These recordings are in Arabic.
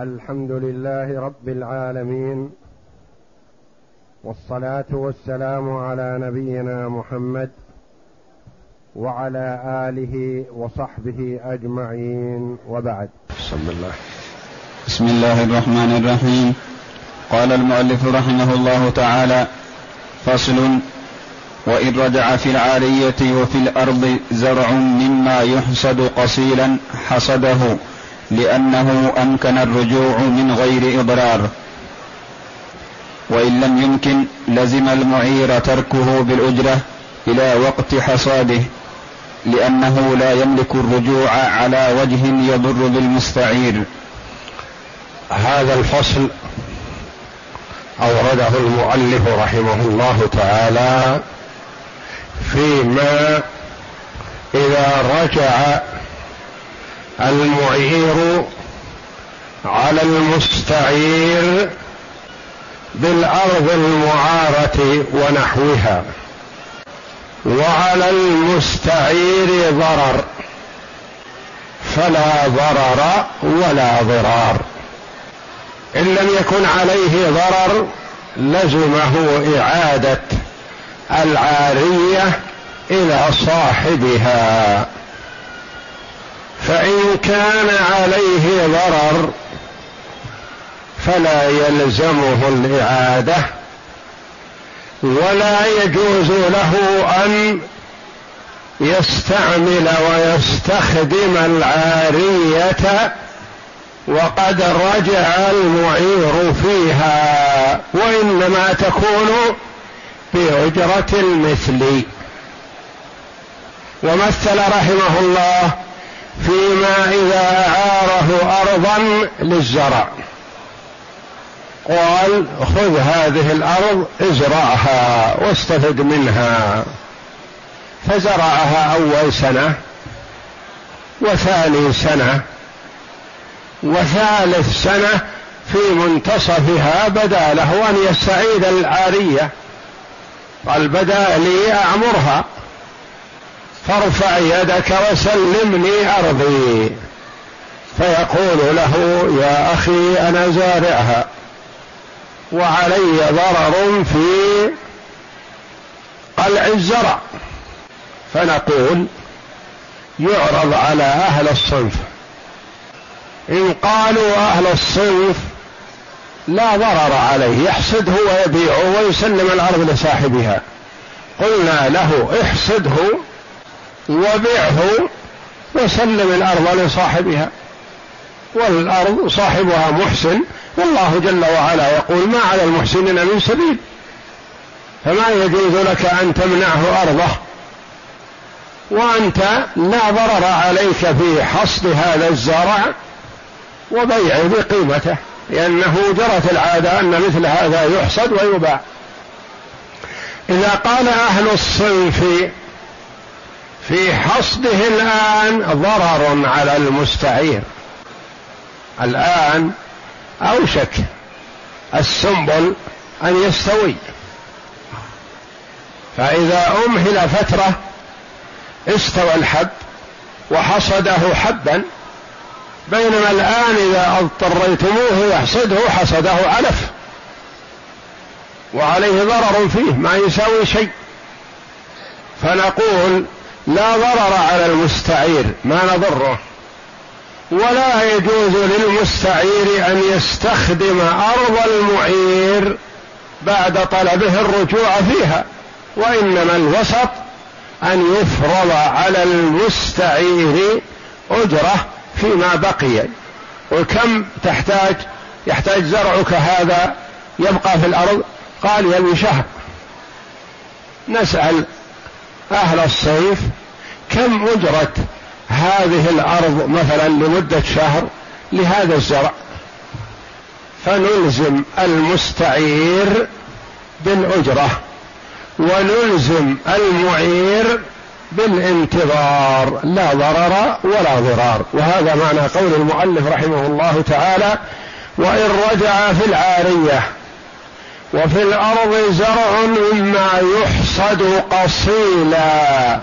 الحمد لله رب العالمين والصلاة والسلام على نبينا محمد وعلى آله وصحبه أجمعين وبعد. بسم الله. بسم الله الرحمن الرحيم. قال المؤلف رحمه الله تعالى فصل وإن رجع في العارية وفي الأرض زرع مما يحصد قصيلا حصده لأنه أمكن الرجوع من غير إضرار. وإن لم يمكن لزم المعير تركه بالأجرة إلى وقت حصاده لأنه لا يملك الرجوع على وجه يضر بالمستعير. هذا الفصل أورده المؤلف رحمه الله تعالى فيما إذا رجع المعير على المستعير بالأرض المعارة ونحوها. وعلى المستعير ضرر فلا ضرر ولا ضرار. إن لم يكن عليه ضرر لزمه إعادة العارية إلى صاحبها. فإن كان عليه ضرر فلا يلزمه الإعادة ولا يجوز له أن يستعمل ويستخدم العارية وقد رجع المعير فيها وإنما تكون بأجرة المثل. ومثل رحمه الله فيما إذا أعاره أرضا للزرع. قال خذ هذه الأرض إزرعها واستفد منها. فزرعها أول سنة وثاني سنة وثالث سنة في منتصفها بدا له أن يستعيد العارية. قال بدا لي أعمرها. فارفع يدك وسلمني أرضي. فيقول له يا أخي أنا زارعها وعلي ضرر في قلع الزرع. فنقول يعرض على أهل الصنف. إن قالوا أهل الصنف لا ضرر عليه يحصده ويبيعه ويسلم الأرض لصاحبها. قلنا له احصده وبعه وسلم الأرض لصاحبها. والأرض صاحبها محسن والله جل وعلا يقول ما على المحسنين من سبيل. فما يجوز لك أن تمنعه أرضه. وأنت لا ضرر عليك في حصد هذا الزرع وبيعه بقيمته لأنه جرت العادة أن مثل هذا يحصد ويباع. إذا قال أهل الصنف في حصده الآن ضرر على المستعير. الآن أوشك السنبل أن يستوي. فإذا أمهل فترة استوى الحب وحصده حبا بينما الآن إذا اضطريتموه يحصده حصده علف وعليه ضرر فيه ما يساوي شيء. فنقول لا ضرر على المستعير ما نضره. ولا يجوز للمستعير أن يستخدم أرض المعير بعد طلبه الرجوع فيها وإنما الوسط أن يفرض على المستعير أجرة فيما بقي. وكم تحتاج؟ يحتاج زرعك هذا يبقى في الأرض قال يبي شهر نسأل أهل الصيف كم أجرة هذه الأرض مثلا لمدة شهر لهذا الزرع؟ فنلزم المستعير بالأجرة ونلزم المعير بالانتظار لا ضرر ولا ضرار. وهذا معنى قول المؤلف رحمه الله تعالى وإن رجع في العارية وفي الأرض زرع مما يحصد قصيلا.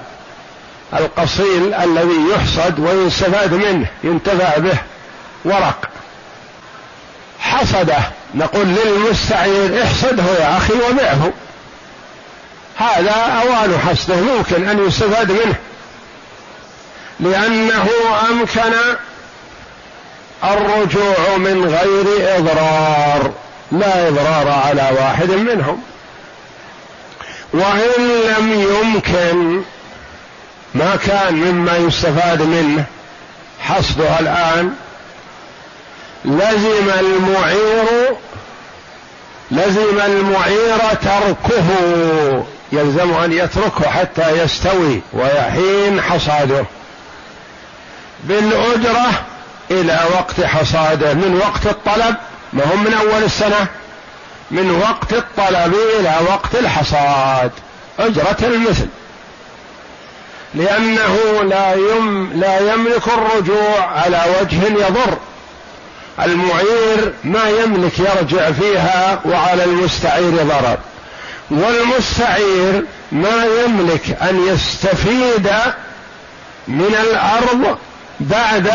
القصيل الذي يحصد ويستفاد منه ينتفع به ورق. حصده نقول للمستعير احصده يا أخي وبعه. هذا أوان حصده ممكن أن يستفاد منه. لأنه أمكن الرجوع من غير إضرار. لا إضرار على واحد منهم. وإن لم يمكن ما كان مما يستفاد منه. حصدها الآن. لزم المعير لزم المعير تركه. يلزم أن يتركه حتى يستوي ويحين حصاده. بالأجرة إلى وقت حصاده من وقت الطلب ما هم من أول السنة؟ من وقت الطلب إلى وقت الحصاد. أجرة المثل. لأنه لا يم لا يملك الرجوع على وجه يضر. المعير ما يملك يرجع فيها وعلى المستعير ضرر. والمستعير ما يملك أن يستفيد من الأرض بعد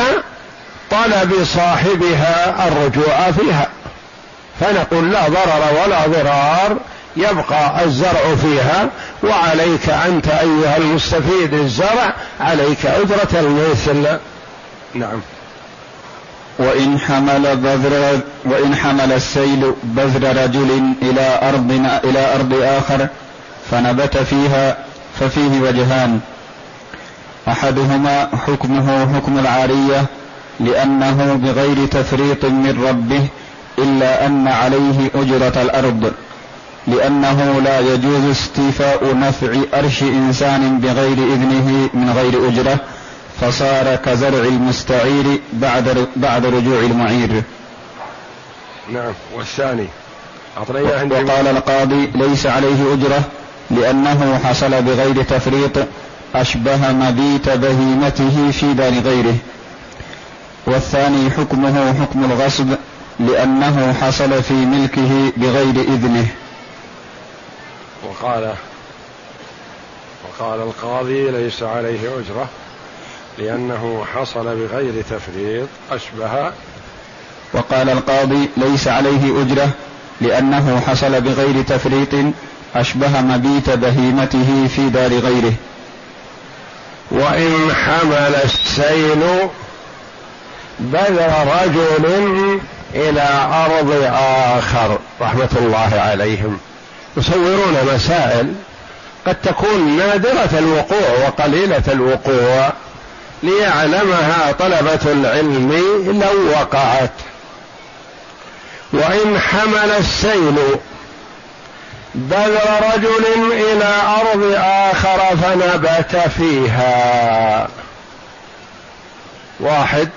طلب صاحبها الرجوع فيها. فنقول لا ضرر ولا ضرار يبقى الزرع فيها وعليك أنت أيها المستفيد الزرع عليك أجرة المثل. نعم. وإن حمل بذر وإن حمل السيل بذر رجل إلى أرض إلى أرض آخر فنبت فيها ففيه وجهان. أحدهما حكمه حكم العارية لأنه بغير تفريط من ربه إلا أن عليه أجرة الأرض لأنه لا يجوز استيفاء نفع أرش إنسان بغير إذنه من غير أجرة فصار كزرع المستعير بعد بعد رجوع المعير. نعم والثاني وقال القاضي ليس عليه أجرة لأنه حصل بغير تفريط أشبه مبيت بهيمته في دار غيره. والثاني حكمه حكم الغصب لأنه حصل في ملكه بغير إذنه. وقال وقال القاضي ليس عليه أجرة لأنه حصل بغير تفريط أشبه. وقال القاضي ليس عليه أجرة لأنه حصل بغير تفريط أشبه مبيت بهيمته في دار غيره. وإن حمل السيل بذر رجل إلى أرض آخر رحمة الله عليهم. يصورون مسائل قد تكون نادرة الوقوع وقليلة الوقوع ليعلمها طلبة العلم لو وقعت. وإن حمل السيل بذر رجل إلى أرض آخر فنبت فيها. واحد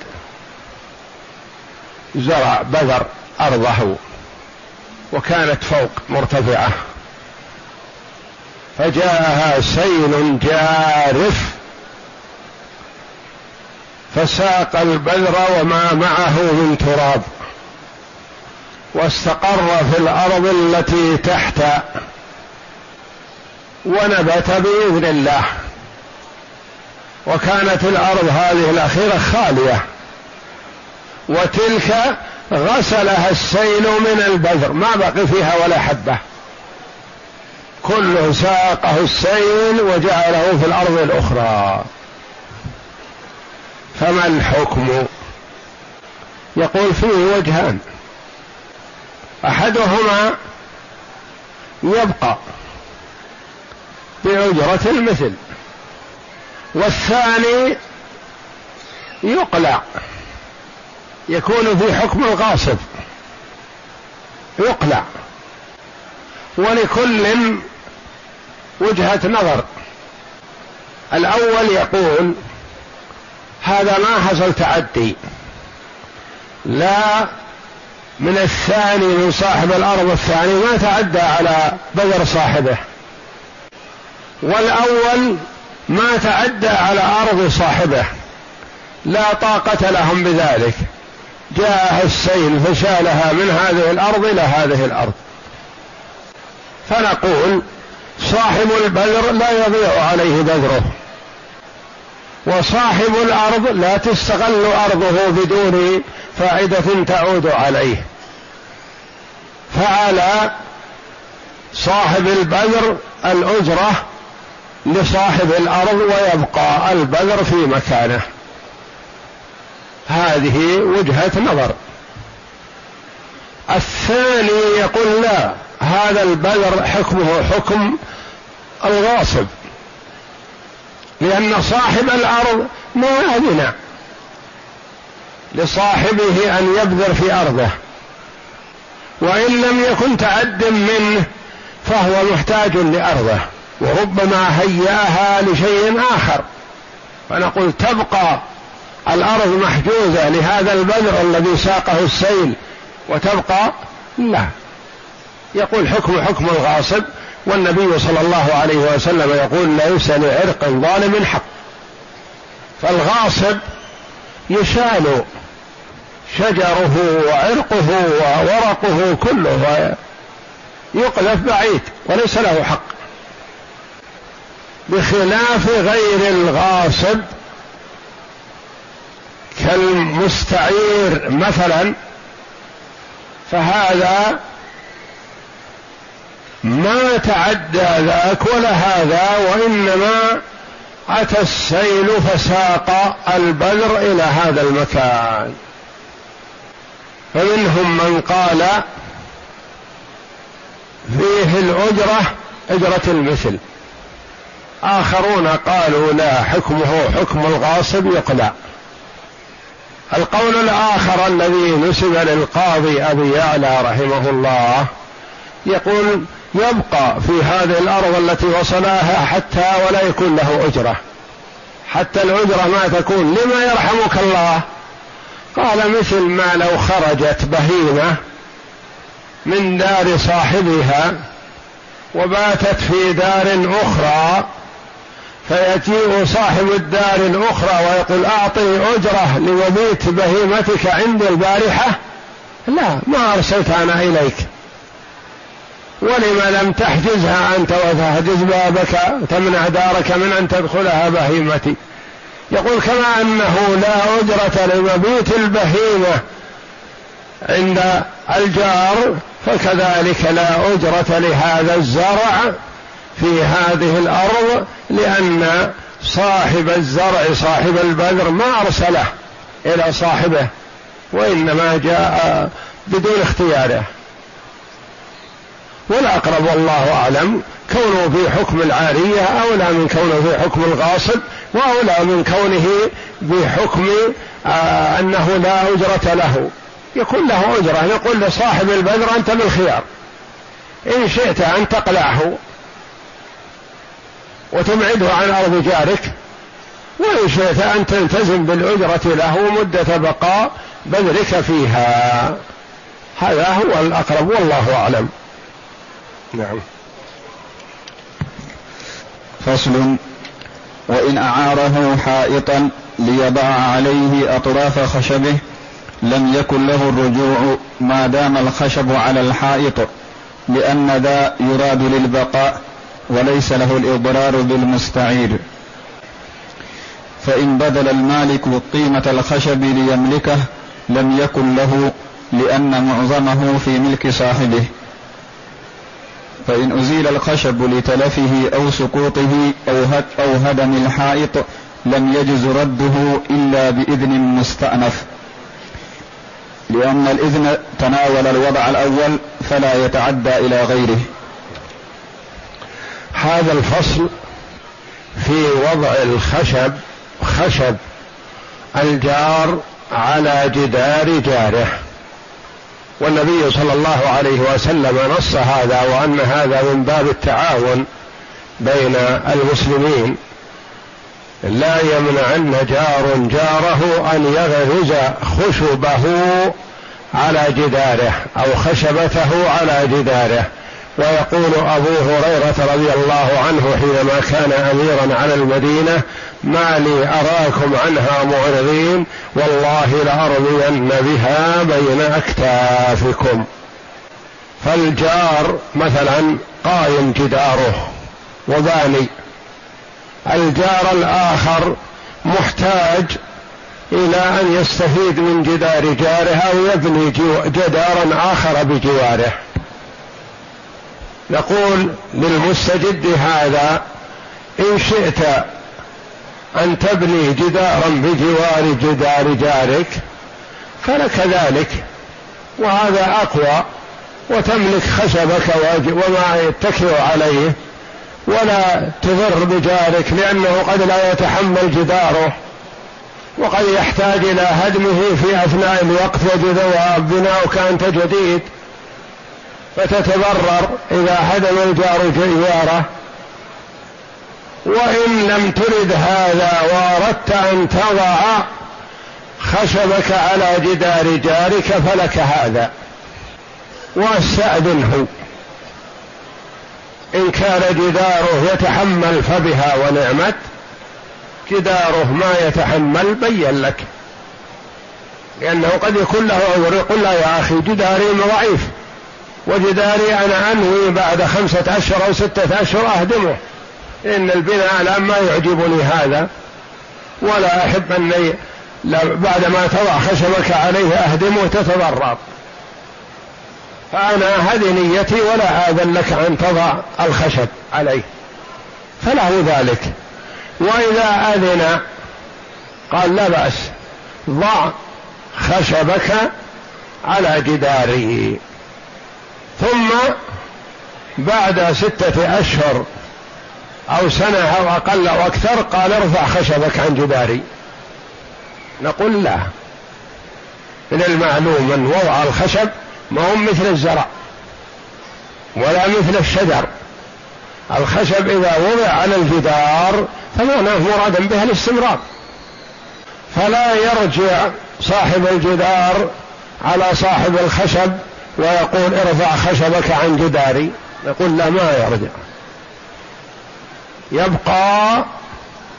زرع بذر أرضه وكانت فوق مرتفعة. فجاءها سيل جارف فساق البذر وما معه من تراب واستقر في الأرض التي تحت ونبت بإذن الله. وكانت الأرض هذه الأخيرة خالية. وتلك غسلها السيل من البذر ما بقي فيها ولا حبة. كله ساقه السيل وجعله في الأرض الأخرى. فما الحكم يقول فيه وجهان. أحدهما يبقى بأجرة المثل والثاني يقلع. يكون في حكم الغاصب. يقلع. ولكل وجهة نظر. الأول يقول هذا ما حصل تعدي. لا من الثاني من صاحب الأرض الثاني ما تعدى على بذر صاحبه. والأول ما تعدى على أرض صاحبه. لا طاقة لهم بذلك. جاءه السيل فشالها من هذه الأرض إلى هذه الأرض. فنقول صاحب البذر لا يضيع عليه بذره. وصاحب الأرض لا تستغل أرضه بدون فائدة تعود عليه. فعلى صاحب البذر الأجرة لصاحب الأرض ويبقى البذر في مكانه. هذه وجهة نظر. الثاني يقول لا هذا البذر حكمه حكم الغاصب. لأن صاحب الأرض ما أذن لصاحبه أن يبذر في أرضه. وإن لم يكن تعد منه فهو محتاج لأرضه. وربما هياها لشيء آخر. فنقول تبقى الأرض محجوزة لهذا البذر الذي ساقه السيل وتبقى لا. يقول حكم حكم الغاصب والنبي صلى الله عليه وسلم يقول ليس لعرق ظالم حق. فالغاصب يشال شجره وعرقه وورقه كله يقذف بعيد وليس له حق. بخلاف غير الغاصب كالمستعير مثلا فهذا ما تعدى ذاك ولا هذا وإنما أتى السيل فساق البذر إلى هذا المكان. فمنهم من قال فيه الأجرة أجرة المثل. آخرون قالوا لا حكمه حكم الغاصب يقلع. القول الآخر الذي نسب للقاضي أبي يعلى رحمه الله يقول يبقى في هذه الأرض التي وصلها حتى ولا يكون له أجرة. حتى الأجرة ما تكون. لما يرحمك الله؟ قال مثل ما لو خرجت بهيمة من دار صاحبها وباتت في دار أخرى فيجيء صاحب الدار الأخرى ويقول أعطي أجرة لمبيت بهيمتك عندي البارحة؟ لا ما أرسلت أنا إليك. ولم لم تحجزها أنت وتحجز بابك تمنع دارك من أن تدخلها بهيمتي. يقول كما أنه لا أجرة لمبيت البهيمة عند الجار فكذلك لا أجرة لهذا الزرع. في هذه الأرض لأن صاحب الزرع صاحب البذر ما أرسله إلى صاحبه وإنما جاء بدون اختياره. والاقرب والله أعلم كونه في حكم العارية أولى من كونه في حكم الغاصب وأولى من كونه بحكم آه أنه لا أجرة له. يكون له أجرة يقول لصاحب البذر أنت بالخيار. إن شئت أن تقلعه. وتبعده عن أرض جارك. وإن شئت أن تلتزم بالأجرة له مدة بقاء بذرك فيها. هذا هو الأقرب والله أعلم. نعم. فصل. وإن أعاره حائطا ليضع عليه أطراف خشبه لم يكن له الرجوع ما دام الخشب على الحائط لأن ذا يراد للبقاء وليس له الإضرار بالمستعير. فإن بذل المالك قيمة الخشب ليملكه لم يكن له لأن معظمه في ملك صاحبه. فإن أزيل الخشب لتلفه أو سقوطه أو أو هدم الحائط لم يجز رده إلا بإذن مستأنف. لأن الإذن تناول الوضع الأول فلا يتعدى إلى غيره. هذا الفصل في وضع الخشب خشب الجار على جدار جاره. والنبي صلى الله عليه وسلم نص هذا وأن هذا من باب التعاون بين المسلمين. لا يمنعن جار جاره أن يغرز خشبه على جداره أو خشبته على جداره. ويقول أبو هريرة رضي الله عنه حينما كان اميرا على المدينة ما لي أراكم عنها معرضين والله لأرمين بها بين أكتافكم. فالجار مثلا قايم جداره وباني. الجار الآخر محتاج إلى أن يستفيد من جدار جاره أو يبني جدارا آخر بجواره. نقول للمستجد هذا إن شئت أن تبني جدارا بجوار جدار جارك فلك ذلك. وهذا أقوى وتملك خشبك وما يتكئ عليه ولا تضر بجارك لأنه قد لا يتحمل جداره وقد يحتاج إلى هدمه في أثناء الوقت وبناؤك أنت جديد. فتتضرر إذا هدم الجار جواره وإن لم ترد هذا وأردت أن تضع خشبك على جدار جارك فلك هذا. واستأذنه. إن كان جداره يتحمل فبها ونعمت جداره ما يتحمل بين لك. لأنه قد يكون له عذر يقول لا يا أخي جداري ضعيف. وجداري أنا أنوي بعد خمسة أشهر أو ستة أشهر أهدمه. إن البناء الآن ما يعجبني هذا ولا أحب أني بعد ما تضع خشبك عليه أهدمه تتضرر. فأنا هذه نيتي ولا آذن لك أن تضع الخشب عليه. فله ذلك. وإذا أذن قال لا بأس ضع خشبك على جداره. ثم بعد ستة أشهر أو سنة أو أقل أو أكثر قال ارفع خشبك عن جداري نقول لا. من المعلوم من وضع الخشب ما هو مثل الزرع ولا مثل الشجر. الخشب إذا وضع على الجدار فمعناه مرادا بها الاستمرار. فلا يرجع صاحب الجدار على صاحب الخشب ويقول ارفع خشبك عن جداري. نقول لا ما يرجع. يبقى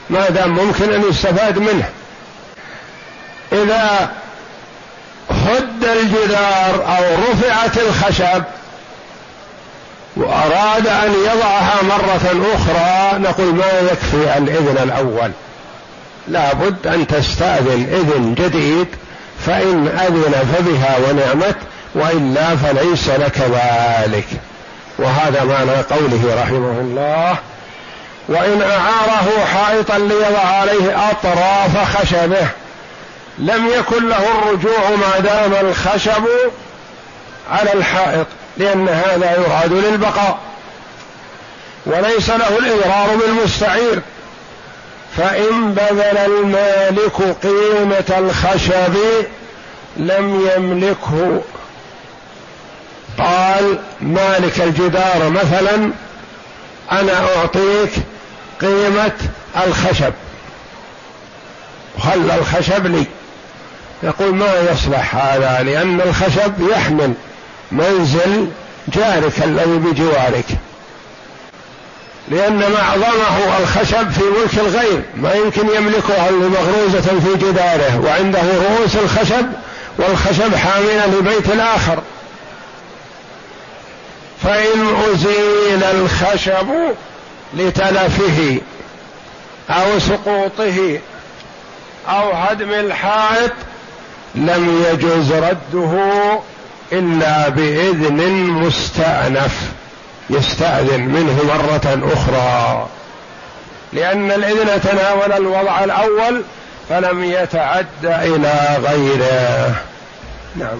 ما دام ممكن أن يستفاد منه. إذا هد الجدار أو رفعت الخشب وأراد أن يضعها مرة أخرى نقول ما يكفي الإذن الأول؟ لابد أن تستأذن إذن جديد فإن أذن فبها ونعمت وإلا فليس لك ذلك. وهذا معنى قوله رحمه الله وإن أعاره حائطا ليضع عليه أطراف خشبه لم يكن له الرجوع ما دام الخشب على الحائط لأن هذا يراد للبقاء. وليس له الإضرار بالمستعير. فإن بذل المالك قيمة الخشب لم يملكه قال مالك الجدار مثلا أنا أعطيك قيمة الخشب. خل الخشب لي؟ يقول ما يصلح هذا؟ لأن الخشب يحمل منزل جارك الذي بجوارك. لأن معظمه الخشب في ملك الغير ما يمكن يملكه مغروزة في جداره. وعنده رؤوس الخشب والخشب حاملا لبيت الآخر. فإن أزيل الخشب لتلفه أو سقوطه أو هدم الحائط لم يجوز رده إلا بإذن مستأنف يستأذن منه مرة أخرى. لأن الإذن تناول الوضع الأول فلم يتعد إلى غيره. نعم.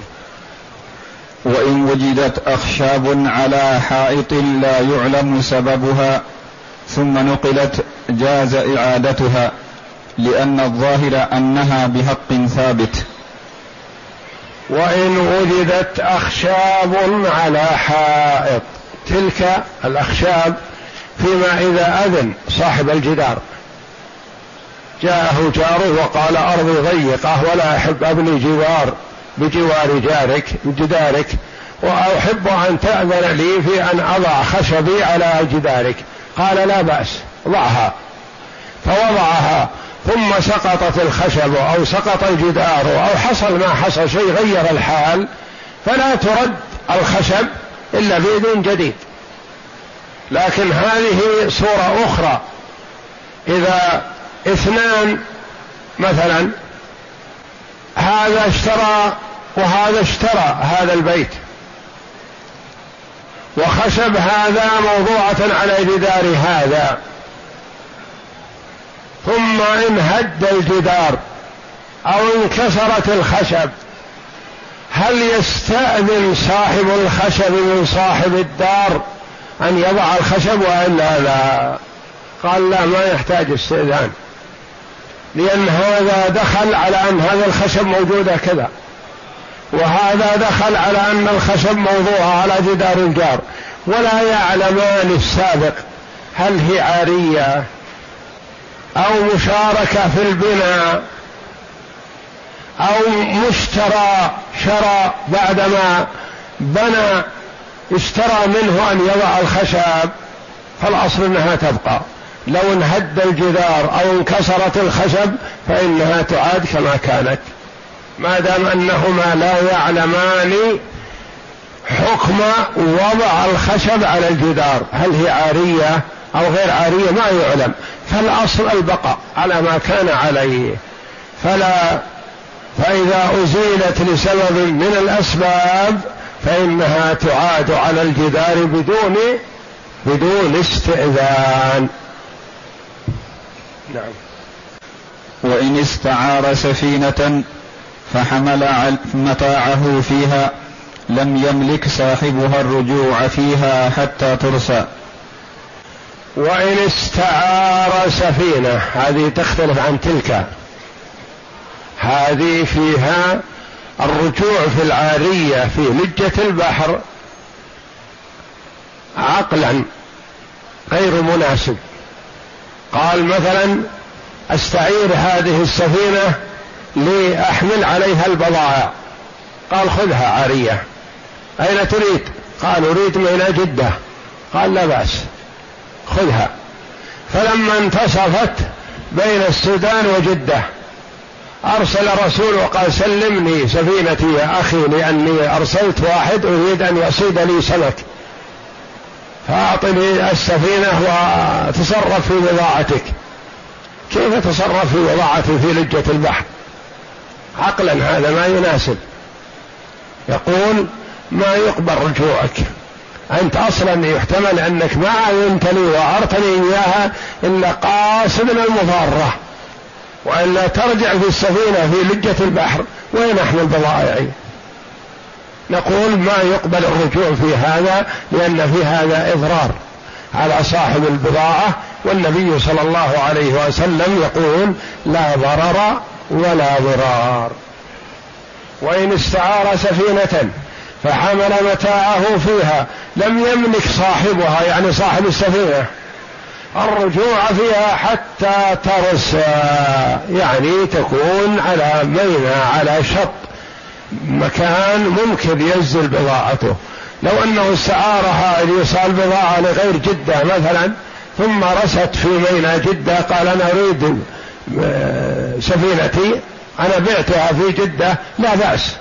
وإن وجدت أخشاب على حائط لا يعلم سببها ثم نقلت جاز إعادتها لأن الظاهر أنها بحق ثابت. وإن وجدت أخشاب على حائط تلك الأخشاب فيما إذا أذن صاحب الجدار. جاءه جاره وقال أرضي ضيقة ولا أحب أبني جوار. بجوار جارك جدارك وأحب أن تأذن لي في أن أضع خشبي على جدارك. قال لا بأس ضعها. فوضعها ثم سقطت الخشب أو سقط الجدار أو حصل ما حصل شيء غير الحال. فلا ترد الخشب إلا بإذن جديد. لكن هذه صورة أخرى. إذا اثنان مثلا هذا اشترى وهذا اشترى هذا البيت وخشب هذا موضوعة على جدار هذا. ثم انهد الجدار أو انكسرت الخشب. هل يستأذن صاحب الخشب من صاحب الدار أن يضع الخشب وإلا لا قال لا ما يحتاج استئذان. لأن هذا دخل على أن هذا الخشب موجود كذا وهذا دخل على أن الخشب موضوع على جدار الجار ولا يعلمان السابق هل هي عارية أو مشاركة في البناء أو مشترى شرى بعدما بنى اشترى منه أن يضع الخشب فالأصل أنها تبقى. لو انهد الجدار أو انكسرت الخشب فإنها تعاد كما كانت. ما دام أنهما لا يعلمان حكم وضع الخشب على الجدار هل هي عارية أو غير عارية ما يعلم. فالأصل البقاء على ما كان عليه. فلا فإذا أزيلت لسبب من الأسباب فإنها تعاد على الجدار بدون بدون استئذان. نعم. وإن استعار سفينة فحمل متاعه فيها لم يملك صاحبها الرجوع فيها حتى ترسى. وإن استعار سفينة هذه تختلف عن تلك. هذه فيها الرجوع في العارية في لجة البحر. عقلا غير مناسب. قال مثلا أستعير هذه السفينة لأحمل عليها البضائع قال خذها عارية. أين تريد؟ قال أريد من جدة. قال لا بأس. خذها. فلما انتصفت بين السودان وجدة أرسل رسول وقال سلمني سفينتي يا أخي لأني أرسلت واحد أريد أن يصيد لي سمك. فأعطني السفينة وتصرف في بضاعتك. كيف تصرف في بضاعتي في لجة البحر؟ عقلا هذا ما يناسب. يقول ما يقبل رجوعك؟ أنت أصلا يحتمل أنك ما عينت لي وأعرتني إياها إلا قاصدا المضارة والا ترجع في السفينة في لجة البحر. وين احمل بضائعي نقول ما يقبل الرجوع في هذا لأن في هذا إضرار على صاحب البضاعة. والنبي صلى الله عليه وسلم يقول لا ضرر ولا ضرار. وإن استعار سفينة فحمل متاعه فيها لم يملك صاحبها يعني صاحب السفينة. الرجوع فيها حتى ترسى يعني تكون على ميناء على شط. مكان ممكن ينزل بضاعته. لو أنه استعارها لايصال بضاعة لغير جدة مثلا ثم رست في ميناء جدة قال أنا أريد آه، سفينتي أنا بعتها في جدة لا بأس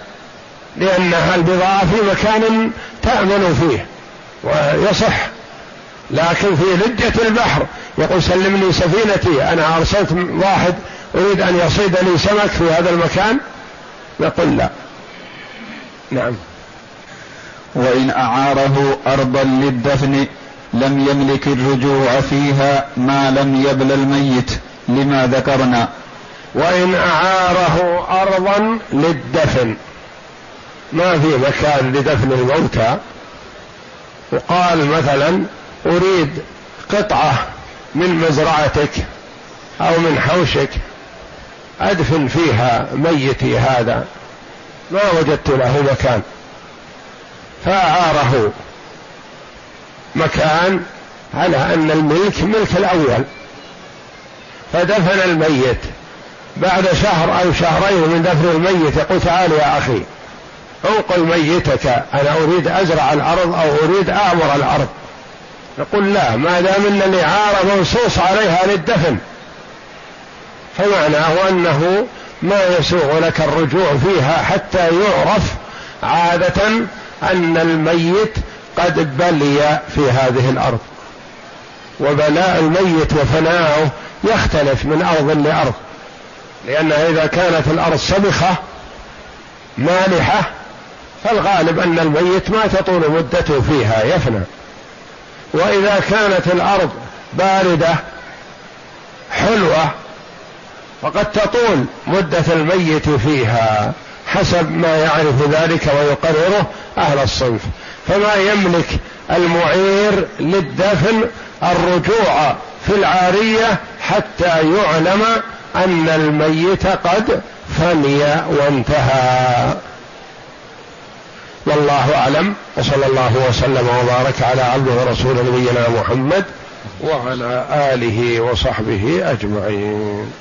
لأنها البضاعة في مكان تأمن فيه ويصح. لكن في لجة البحر يقول سلمني سفينتي أنا أرسلت واحد أريد أن يصيد لي سمك في هذا المكان؟ نقول لا. نعم. وإن أعاره أرضا للدفن لم يملك الرجوع فيها ما لم يبل الميت لما ذكرنا. وإن أعاره أرضا للدفن. ما في مكان لدفن الموتى. وقال مثلا أريد قطعة من مزرعتك أو من حوشك أدفن فيها ميتي هذا. ما وجدت له مكان. فأعاره. مكان على أن الملك ملك الأول. فدفن الميت. بعد شهر أو شهرين من دفن الميت يقول تعال يا أخي أنقل ميتك أنا أريد أزرع الأرض أو أريد أعمر الأرض. نقول لا ما دام إن الإعارة منصوص عليها للدفن. فمعناه أنه ما يسوغ لك الرجوع فيها حتى يعرف عادة أن الميت قد بلي في هذه الأرض. وبلاء الميت وفناؤه يختلف من أرض لأرض. لأن إذا كانت الأرض سبخه مالحة فالغالب أن الميت ما تطول مدته فيها يفنى. وإذا كانت الأرض باردة حلوة فقد تطول مدة الميت فيها حسب ما يعرف ذلك ويقرره أهل الصنف. فما يملك المعير للدفن الرجوع في العارية حتى يعلم أن الميت قد فني وانتهى. والله أعلم وصلى الله وسلم وبارك على عبده ورسول نبينا محمد وعلى آله وصحبه أجمعين.